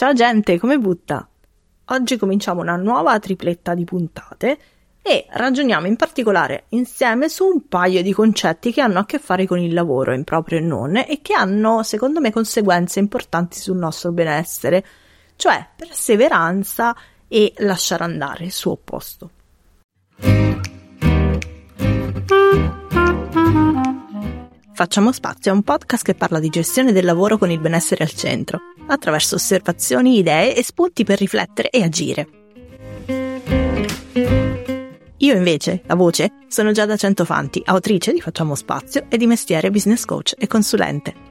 Ciao gente, come butta? Oggi cominciamo una nuova tripletta di puntate e ragioniamo in particolare insieme su un paio di concetti che hanno a che fare con il lavoro in proprio e non e che hanno, secondo me, conseguenze importanti sul nostro benessere, cioè perseveranza e lasciare andare il suo opposto. Facciamo spazio è un podcast che parla di gestione del lavoro con il benessere al centro, attraverso osservazioni, idee e spunti per riflettere e agire. Io invece, la voce, sono Giada Centofanti, autrice di Facciamo Spazio e di mestiere business coach e consulente.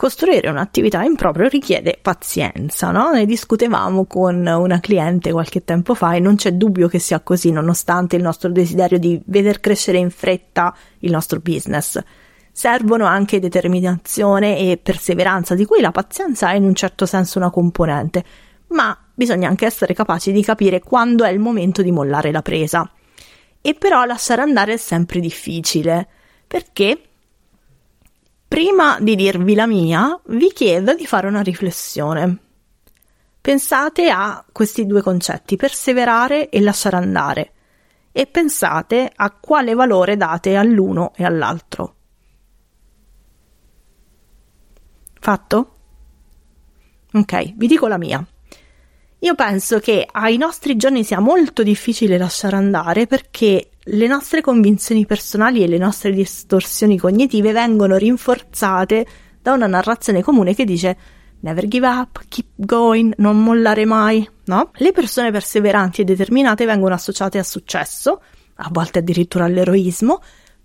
Costruire un'attività in proprio richiede pazienza, no? Ne discutevamo con una cliente qualche tempo fa e non c'è dubbio che sia così, nonostante il nostro desiderio di veder crescere in fretta il nostro business. Servono anche determinazione e perseveranza, di cui la pazienza è in un certo senso una componente, ma bisogna anche essere capaci di capire quando è il momento di mollare la presa. E però lasciare andare è sempre difficile, perché Prima di dirvi la mia, vi chiedo di fare una riflessione. Pensate a questi due concetti, perseverare e lasciare andare, e pensate a quale valore date all'uno e all'altro. Fatto? Ok, vi dico la mia. Io penso che ai nostri giorni sia molto difficile lasciare andare perché le nostre convinzioni personali e le nostre distorsioni cognitive vengono rinforzate da una narrazione comune che dice never give up, keep going, non mollare mai, no? Le persone perseveranti e determinate vengono associate al successo, a volte addirittura all'eroismo,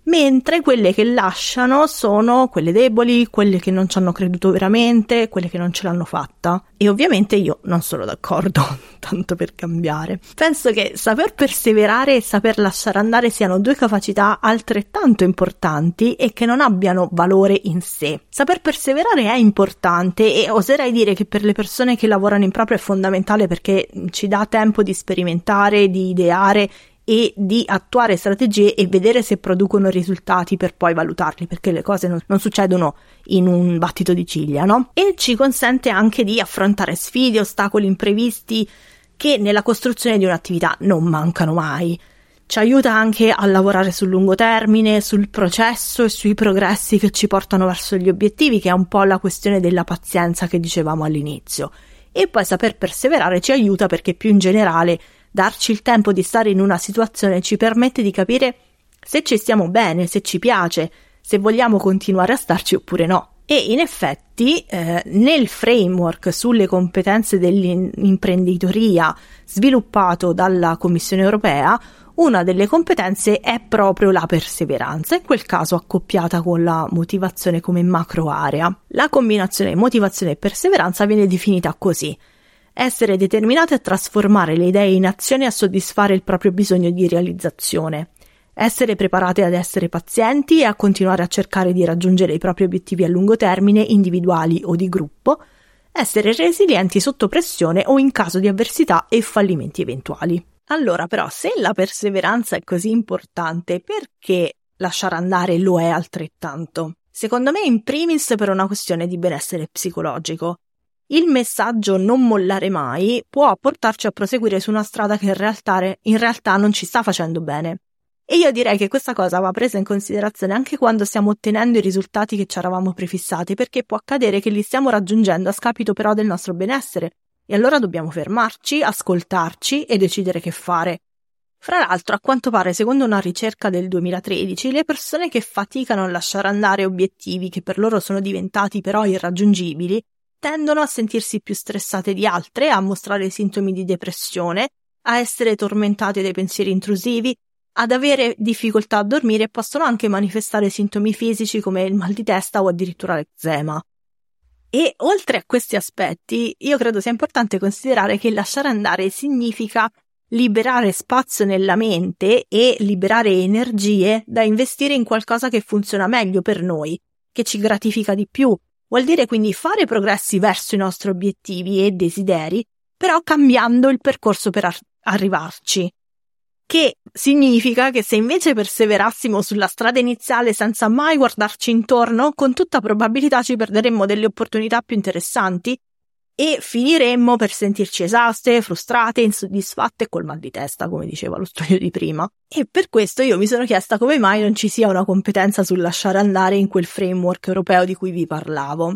mentre quelle che lasciano sono quelle deboli, quelle che non ci hanno creduto veramente, quelle che non ce l'hanno fatta. E ovviamente io non sono d'accordo, tanto per cambiare. Penso che saper perseverare e saper lasciare andare siano due capacità altrettanto importanti e che non abbiano valore in sé. Saper perseverare è importante e oserei dire che per le persone che lavorano in proprio è fondamentale perché ci dà tempo di sperimentare, di ideare e di attuare strategie e vedere se producono risultati per poi valutarli, perché le cose non, non succedono in un battito di ciglia, no? E ci consente anche di affrontare sfide, ostacoli imprevisti che nella costruzione di un'attività non mancano mai. Ci aiuta anche a lavorare sul lungo termine, sul processo e sui progressi che ci portano verso gli obiettivi, che è un po' la questione della pazienza che dicevamo all'inizio. E poi saper perseverare ci aiuta perché più in generale darci il tempo di stare in una situazione ci permette di capire se ci stiamo bene, se ci piace, se vogliamo continuare a starci oppure no. E in effetti eh, nel framework sulle competenze dell'imprenditoria sviluppato dalla Commissione europea, una delle competenze è proprio la perseveranza, in quel caso accoppiata con la motivazione come macro area. La combinazione motivazione e perseveranza viene definita così essere determinati a trasformare le idee in azione e a soddisfare il proprio bisogno di realizzazione, essere preparati ad essere pazienti e a continuare a cercare di raggiungere i propri obiettivi a lungo termine, individuali o di gruppo, essere resilienti sotto pressione o in caso di avversità e fallimenti eventuali. Allora, però, se la perseveranza è così importante, perché lasciare andare lo è altrettanto? Secondo me, in primis per una questione di benessere psicologico. Il messaggio non mollare mai può portarci a proseguire su una strada che in realtà, in realtà non ci sta facendo bene. E io direi che questa cosa va presa in considerazione anche quando stiamo ottenendo i risultati che ci eravamo prefissati, perché può accadere che li stiamo raggiungendo a scapito però del nostro benessere. E allora dobbiamo fermarci, ascoltarci e decidere che fare. Fra l'altro, a quanto pare, secondo una ricerca del 2013, le persone che faticano a lasciare andare obiettivi che per loro sono diventati però irraggiungibili tendono a sentirsi più stressate di altre, a mostrare sintomi di depressione, a essere tormentate dai pensieri intrusivi, ad avere difficoltà a dormire e possono anche manifestare sintomi fisici come il mal di testa o addirittura l'eczema. E oltre a questi aspetti, io credo sia importante considerare che lasciare andare significa liberare spazio nella mente e liberare energie da investire in qualcosa che funziona meglio per noi, che ci gratifica di più, Vuol dire quindi fare progressi verso i nostri obiettivi e desideri, però cambiando il percorso per ar- arrivarci. che significa che se invece perseverassimo sulla strada iniziale senza mai guardarci intorno, con tutta probabilità ci perderemmo delle opportunità più interessanti e finiremmo per sentirci esauste, frustrate, insoddisfatte e col mal di testa, come diceva lo studio di prima. E per questo io mi sono chiesta come mai non ci sia una competenza sul lasciare andare in quel framework europeo di cui vi parlavo.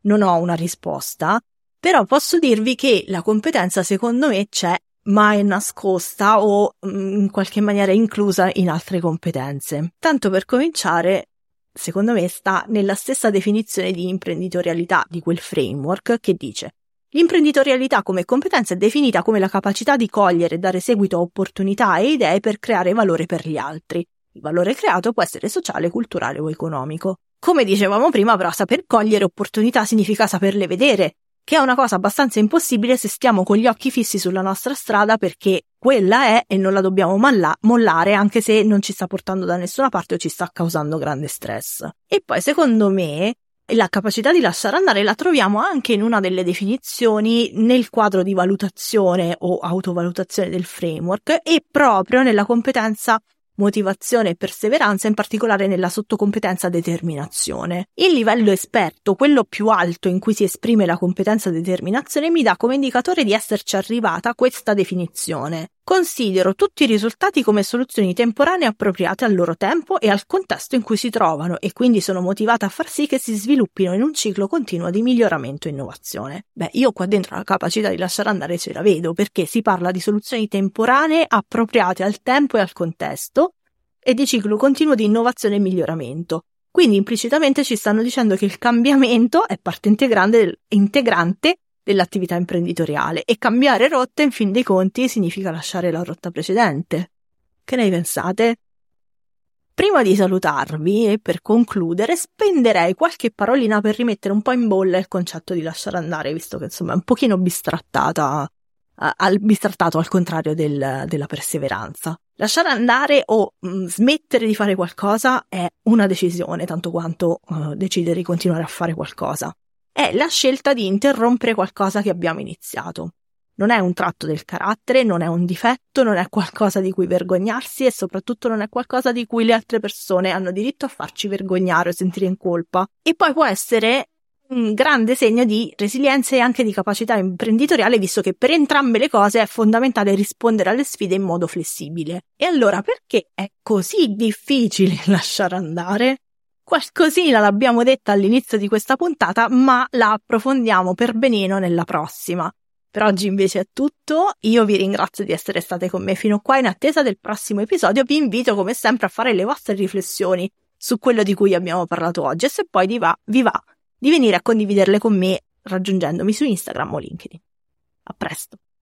Non ho una risposta, però posso dirvi che la competenza secondo me c'è ma è nascosta o mm, in qualche maniera inclusa in altre competenze. Tanto per cominciare, secondo me sta nella stessa definizione di imprenditorialità di quel framework che dice L'imprenditorialità come competenza è definita come la capacità di cogliere e dare seguito a opportunità e idee per creare valore per gli altri. Il valore creato può essere sociale, culturale o economico. Come dicevamo prima, però, saper cogliere opportunità significa saperle vedere, che è una cosa abbastanza impossibile se stiamo con gli occhi fissi sulla nostra strada perché quella è e non la dobbiamo malla- mollare anche se non ci sta portando da nessuna parte o ci sta causando grande stress. E poi secondo me la capacità di lasciare andare la troviamo anche in una delle definizioni nel quadro di valutazione o autovalutazione del framework e proprio nella competenza motivazione e perseveranza, in particolare nella sottocompetenza determinazione. Il livello esperto, quello più alto in cui si esprime la competenza determinazione, mi dà come indicatore di esserci arrivata questa definizione. Considero tutti i risultati come soluzioni temporanee appropriate al loro tempo e al contesto in cui si trovano e quindi sono motivata a far sì che si sviluppino in un ciclo continuo di miglioramento e innovazione. Beh, io qua dentro la capacità di lasciare andare ce la vedo perché si parla di soluzioni temporanee appropriate al tempo e al contesto e di ciclo continuo di innovazione e miglioramento. Quindi implicitamente ci stanno dicendo che il cambiamento è parte integrante, integrante dell'attività imprenditoriale e cambiare rotta in fin dei conti significa lasciare la rotta precedente. Che ne pensate? Prima di salutarvi e per concludere spenderei qualche parolina per rimettere un po' in bolla il concetto di lasciare andare, visto che insomma è un pochino bistrattata, uh, al, bistrattato al contrario del, della perseveranza. Lasciare andare o mh, mm, smettere di fare qualcosa è una decisione, tanto quanto uh, decidere di continuare a fare qualcosa è la scelta di interrompere qualcosa che abbiamo iniziato. Non è un tratto del carattere, non è un difetto, non è qualcosa di cui vergognarsi e soprattutto non è qualcosa di cui le altre persone hanno diritto a farci vergognare o sentire in colpa. E poi può essere un grande segno di resilienza e anche di capacità imprenditoriale, visto che per entrambe le cose è fondamentale rispondere alle sfide in modo flessibile. E allora perché è così difficile lasciare andare? Qualcosina l'abbiamo detta all'inizio di questa puntata, ma la approfondiamo per benino nella prossima. Per oggi invece è tutto, io vi ringrazio di essere state con me fino qua in attesa del prossimo episodio, vi invito come sempre a fare le vostre riflessioni su quello di cui abbiamo parlato oggi e se poi vi va, vi va di venire a condividerle con me raggiungendomi su Instagram o LinkedIn. A presto!